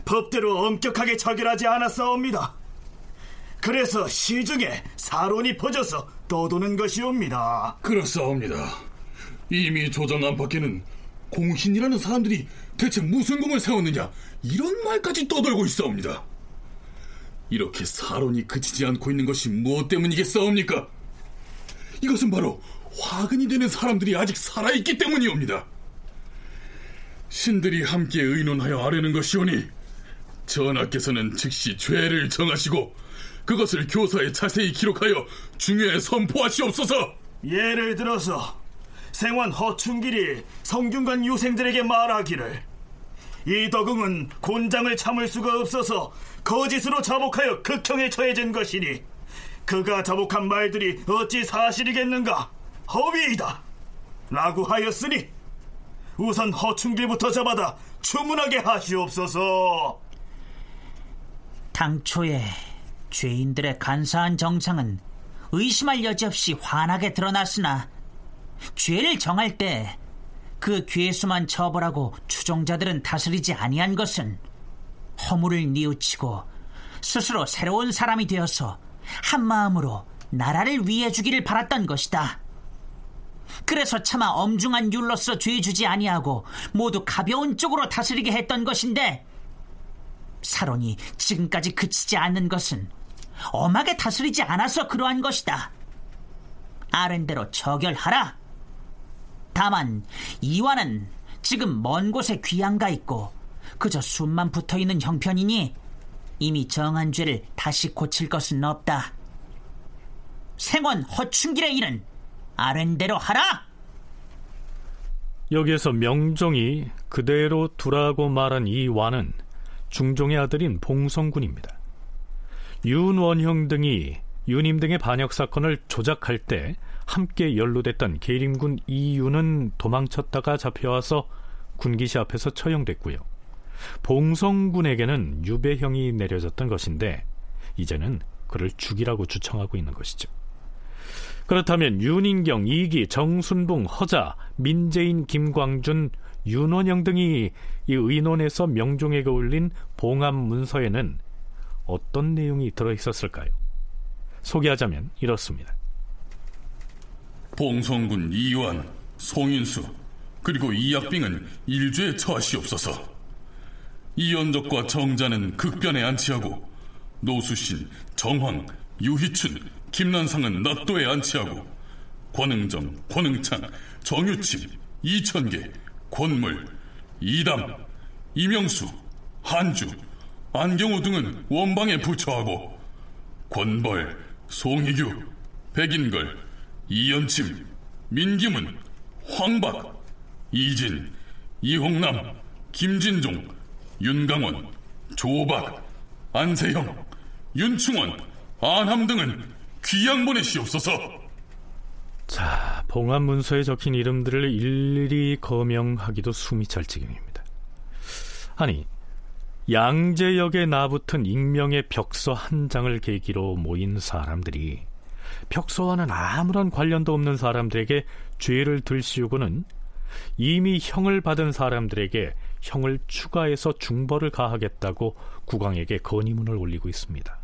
법대로 엄격하게 처결하지 않았사옵니다. 그래서 시중에 사론이 퍼져서 떠도는 것이옵니다. 그렇사옵니다. 이미 조정 안팎에는 공신이라는 사람들이 대체 무슨 공을 세웠느냐 이런 말까지 떠돌고 있사옵니다. 이렇게 사론이 그치지 않고 있는 것이 무엇 때문이겠사옵니까? 이것은 바로 화근이 되는 사람들이 아직 살아있기 때문이옵니다. 신들이 함께 의논하여 아뢰는 것이오니 전하께서는 즉시 죄를 정하시고 그것을 교서에 자세히 기록하여 중요에 선포하시옵소서. 예를 들어서 생환 허충길이 성균관 유생들에게 말하기를 이 덕응은 곤장을 참을 수가 없어서 거짓으로 자복하여 극형에 처해진 것이니 그가 자복한 말들이 어찌 사실이겠는가 허위이다 라고 하였으니 우선 허충길부터 잡아다 주문하게 하시옵소서 당초에 죄인들의 간사한 정상은 의심할 여지 없이 환하게 드러났으나 죄를 정할 때 그 괴수만 처벌하고 추종자들은 다스리지 아니한 것은 허물을 뉘우치고 스스로 새로운 사람이 되어서 한 마음으로 나라를 위해 주기를 바랐던 것이다. 그래서 차마 엄중한 율로서 죄 주지 아니하고 모두 가벼운 쪽으로 다스리게 했던 것인데 사론이 지금까지 그치지 않는 것은 엄하게 다스리지 않아서 그러한 것이다. 아랜대로 처결하라. 다만 이완은 지금 먼 곳에 귀양가 있고 그저 숨만 붙어 있는 형편이니 이미 정한 죄를 다시 고칠 것은 없다. 생원 허충길의 일은 아랜대로 하라. 여기에서 명종이 그대로 두라고 말한 이 완은 중종의 아들인 봉성군입니다. 윤원형 등이 윤임 등의 반역 사건을 조작할 때 함께 연루됐던 계림군 이윤은 도망쳤다가 잡혀와서 군기시 앞에서 처형됐고요. 봉성군에게는 유배형이 내려졌던 것인데 이제는 그를 죽이라고 주청하고 있는 것이죠. 그렇다면 윤인경, 이기, 정순봉, 허자, 민재인, 김광준, 윤원영 등이 이 의논에서 명종에게 올린 봉합 문서에는 어떤 내용이 들어 있었을까요? 소개하자면 이렇습니다. 봉성군 이완, 송인수, 그리고 이약빙은 일주에 처하시옵소서. 이연덕과 정자는 극변에 안치하고 노수신, 정황, 유희춘, 김난상은 납도에 안치하고 권응정, 권응창, 정유침, 이천계, 권물, 이담, 이명수, 한주, 안경호 등은 원방에 부처하고 권벌, 송희규, 백인걸, 이연침, 민기문, 황박, 이진, 이홍남, 김진종, 윤강원, 조박, 안세형, 윤충원, 안함 등은 귀양 보내시옵소서. 자, 봉합 문서에 적힌 이름들을 일일이 거명하기도 숨이 찰 지경입니다. 아니, 양재역에 나붙은 익명의 벽서 한 장을 계기로 모인 사람들이 벽서와는 아무런 관련도 없는 사람들에게 죄를 들씌우고는 이미 형을 받은 사람들에게 형을 추가해서 중벌을 가하겠다고 국왕에게 건의문을 올리고 있습니다.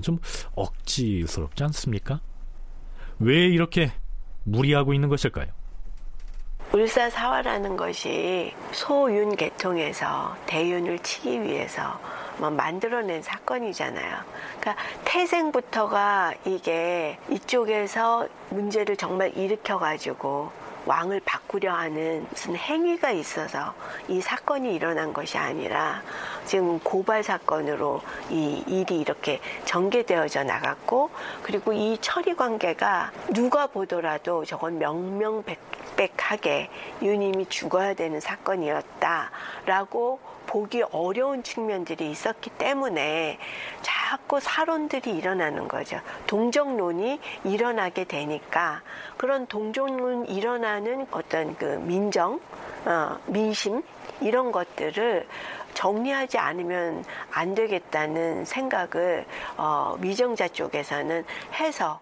좀 억지스럽지 않습니까? 왜 이렇게 무리하고 있는 것일까요? 울사사화라는 것이 소윤 계통에서 대윤을 치기 위해서 뭐 만들어낸 사건이잖아요. 그러니까 태생부터가 이게 이쪽에서 문제를 정말 일으켜가지고 왕을 바꾸려 하는 무슨 행위가 있어서 이 사건이 일어난 것이 아니라 지금 고발 사건으로 이 일이 이렇게 전개되어져 나갔고 그리고 이 처리 관계가 누가 보더라도 저건 명명백백하게 유님이 죽어야 되는 사건이었다라고 보기 어려운 측면들이 있었기 때문에 자꾸 사론들이 일어나는 거죠. 동정론이 일어나게 되니까 그런 동정론 일어나는 어떤 그 민정, 어, 민심 이런 것들을 정리하지 않으면 안 되겠다는 생각을 어, 위정자 쪽에서는 해서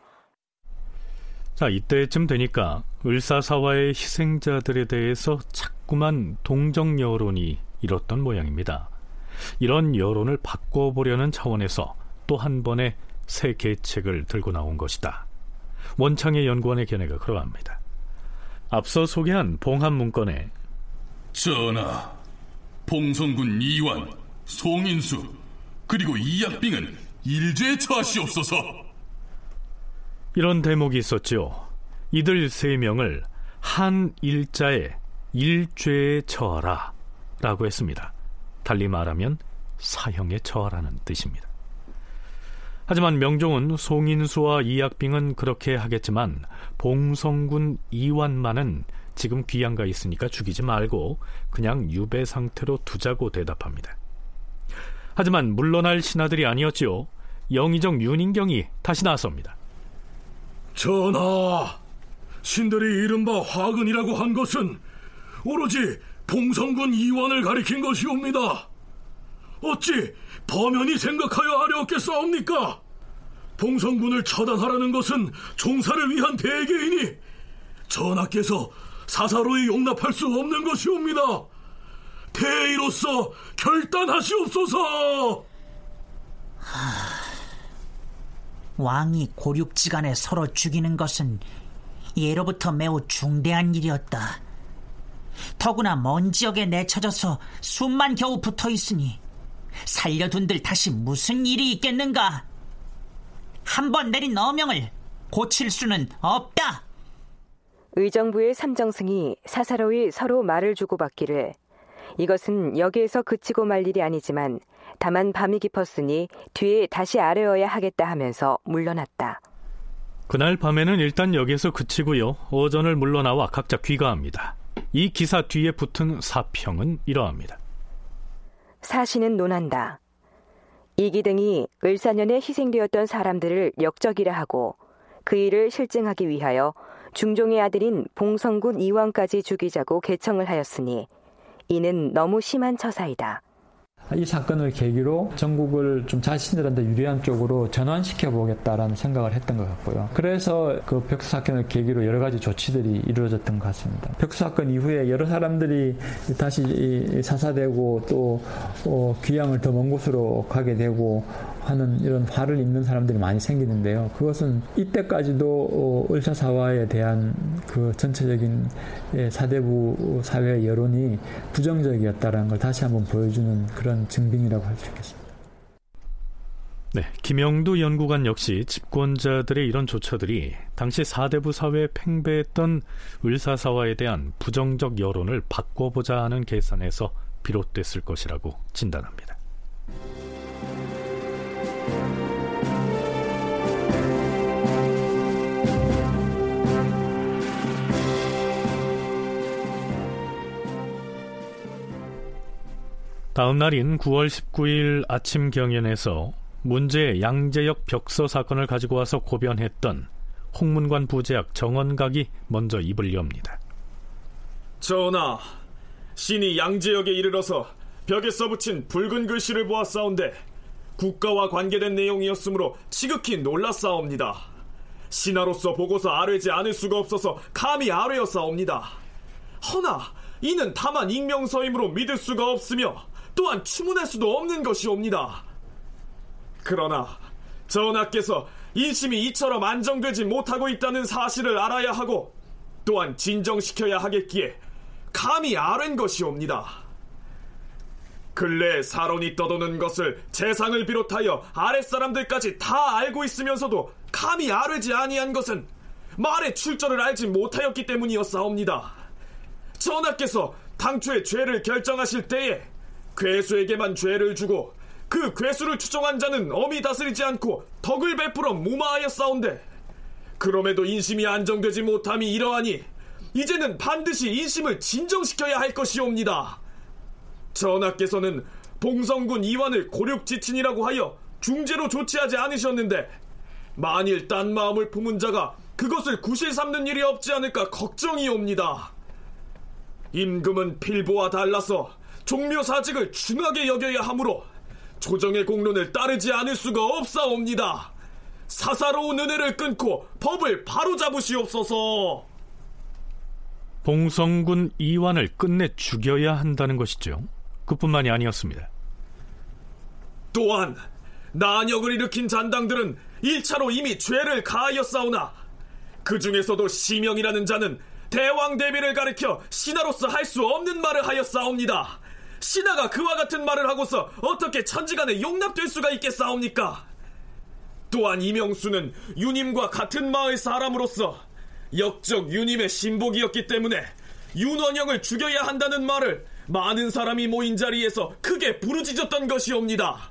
자 이때쯤 되니까 을사사화의 희생자들에 대해서 자꾸만 동정 여론이 일었던 모양입니다. 이런 여론을 바꿔보려는 차원에서 또 한 번의 새 계책을 들고 나온 것이다. 원창의 연구원의 견해가 그러합니다. 앞서 소개한 봉합 문건에 전하, 봉성군 이완, 송인수, 그리고 이약빙은 일죄에 처하시옵소서. 이런 대목이 있었죠. 이들 세 명을 한 일자에 일죄에 처하라 라고 했습니다. 달리 말하면 사형에 처하라는 뜻입니다. 하지만 명종은 송인수와 이약빙은 그렇게 하겠지만 봉성군 이완만은 지금 귀양가 있으니까 죽이지 말고 그냥 유배 상태로 두자고 대답합니다. 하지만 물러날 신하들이 아니었지요. 영의정 윤인경이 다시 나섭니다. 전하, 신들이 이른바 화근이라고 한 것은 오로지 봉성군 이완을 가리킨 것이옵니다. 어찌 범연히 생각하여 아려웠겠사옵니까? 봉성군을 처단하라는 것은 종사를 위한 대계이니 전하께서 사사로이 용납할 수 없는 것이옵니다. 대의로서 결단하시옵소서. 왕이 고륙지간에 서로 죽이는 것은 예로부터 매우 중대한 일이었다. 더구나 먼 지역에 내쳐져서 숨만 겨우 붙어 있으니 살려둔들 다시 무슨 일이 있겠는가? 한 번 내린 어명을 고칠 수는 없다. 의정부의 삼정승이 사사로이 서로 말을 주고받기를 이것은 여기에서 그치고 말 일이 아니지만 다만 밤이 깊었으니 뒤에 다시 아뢰어야 하겠다 하면서 물러났다. 그날 밤에는 일단 여기에서 그치고요. 오전을 물러나와 각자 귀가합니다. 이 기사 뒤에 붙은 사평은 이러합니다. 사신은 논한다. 이기등이 을사년에 희생되었던 사람들을 역적이라 하고 그 일을 실증하기 위하여 중종의 아들인 봉성군 이왕까지 죽이자고 개청을 하였으니 이는 너무 심한 처사이다. 이 사건을 계기로 전국을 좀 자신들한테 유리한 쪽으로 전환시켜 보겠다라는 생각을 했던 것 같고요. 그래서 그 벽수 사건을 계기로 여러 가지 조치들이 이루어졌던 것 같습니다. 벽수 사건 이후에 여러 사람들이 다시 사사되고 또 어, 귀향을 더 먼 곳으로 가게 되고 하는 이런 화를 입는 사람들이 많이 생기는데요. 그것은 이때까지도 어, 을사사화에 대한 그 전체적인 예, 사대부 사회 여론이 부정적이었다는 걸 다시 한번 보여주는 그런 증빙이라고 할 수 있겠습니다. 네, 김영두 연구관 역시 집권자들의 이런 조처들이 당시 사대부 사회에 팽배했던 을사사화에 대한 부정적 여론을 바꿔보자 하는 계산에서 비롯됐을 것이라고 진단합니다. 다음 날인 9월 19일 아침 경연에서 문제 양재역 벽서 사건을 가지고 와서 고변했던 홍문관 부제학 정원각이 먼저 입을 엽니다. 전하, 신이 양재역에 이르러서 벽에 써붙인 붉은 글씨를 보았사온데 국가와 관계된 내용이었으므로 지극히 놀랐사옵니다. 신하로서 보고서 아뢰지 않을 수가 없어서 감히 아뢰었사옵니다. 허나 이는 다만 익명서임으로 믿을 수가 없으며 또한 추문할 수도 없는 것이옵니다. 그러나 전하께서 인심이 이처럼 안정되지 못하고 있다는 사실을 알아야 하고 또한 진정시켜야 하겠기에 감히 아랜 것이옵니다. 근래 사론이 떠도는 것을 재상을 비롯하여 아랫사람들까지 다 알고 있으면서도 감히 아뢰지 아니한 것은 말의 출처를 알지 못하였기 때문이었사옵니다. 전하께서 당초에 죄를 결정하실 때에 괴수에게만 죄를 주고 그 괴수를 추종한 자는 엄히 다스리지 않고 덕을 베풀어 무마하였사온데 그럼에도 인심이 안정되지 못함이 이러하니 이제는 반드시 인심을 진정시켜야 할 것이옵니다. 전하께서는 봉성군 이완을 고륙지친이라고 하여 중재로 조치하지 않으셨는데 만일 딴 마음을 품은 자가 그것을 구실 삼는 일이 없지 않을까 걱정이옵니다. 임금은 필보와 달라서 종묘사직을 중하게 여겨야 하므로 조정의 공론을 따르지 않을 수가 없사옵니다. 사사로운 은혜를 끊고 법을 바로잡으시옵소서. 봉성군 이완을 끝내 죽여야 한다는 것이죠. 그뿐만이 아니었습니다. 또한 난역을 일으킨 잔당들은 1차로 이미 죄를 가하였사오나 그 중에서도 시명이라는 자는 대왕 대비를 가리켜 신하로서 할 수 없는 말을 하였사옵니다. 신하가 그와 같은 말을 하고서 어떻게 천지간에 용납될 수가 있겠사옵니까? 또한 이명수는 유님과 같은 마을 사람으로서 역적 유님의 신복이었기 때문에 윤원영을 죽여야 한다는 말을 많은 사람이 모인 자리에서 크게 부르짖었던 것이옵니다.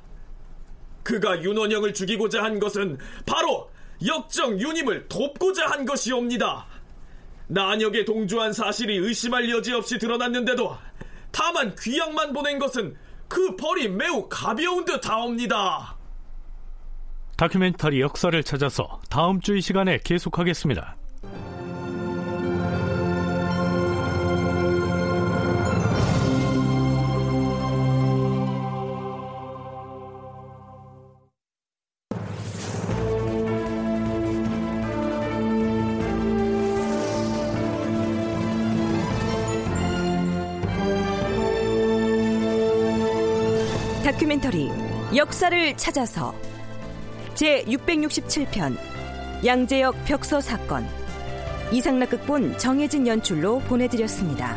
그가 윤원영을 죽이고자 한 것은 바로 역적 유님을 돕고자 한 것이옵니다. 난역에 동조한 사실이 의심할 여지 없이 드러났는데도 다만 귀양만 보낸 것은 그 벌이 매우 가벼운 듯하옵니다. 다큐멘터리 역사를 찾아서 다음 주 이 시간에 계속하겠습니다. 역사를 찾아서 제 667편 양재역 벽서 사건 이상락 극본 정혜진 연출로 보내드렸습니다.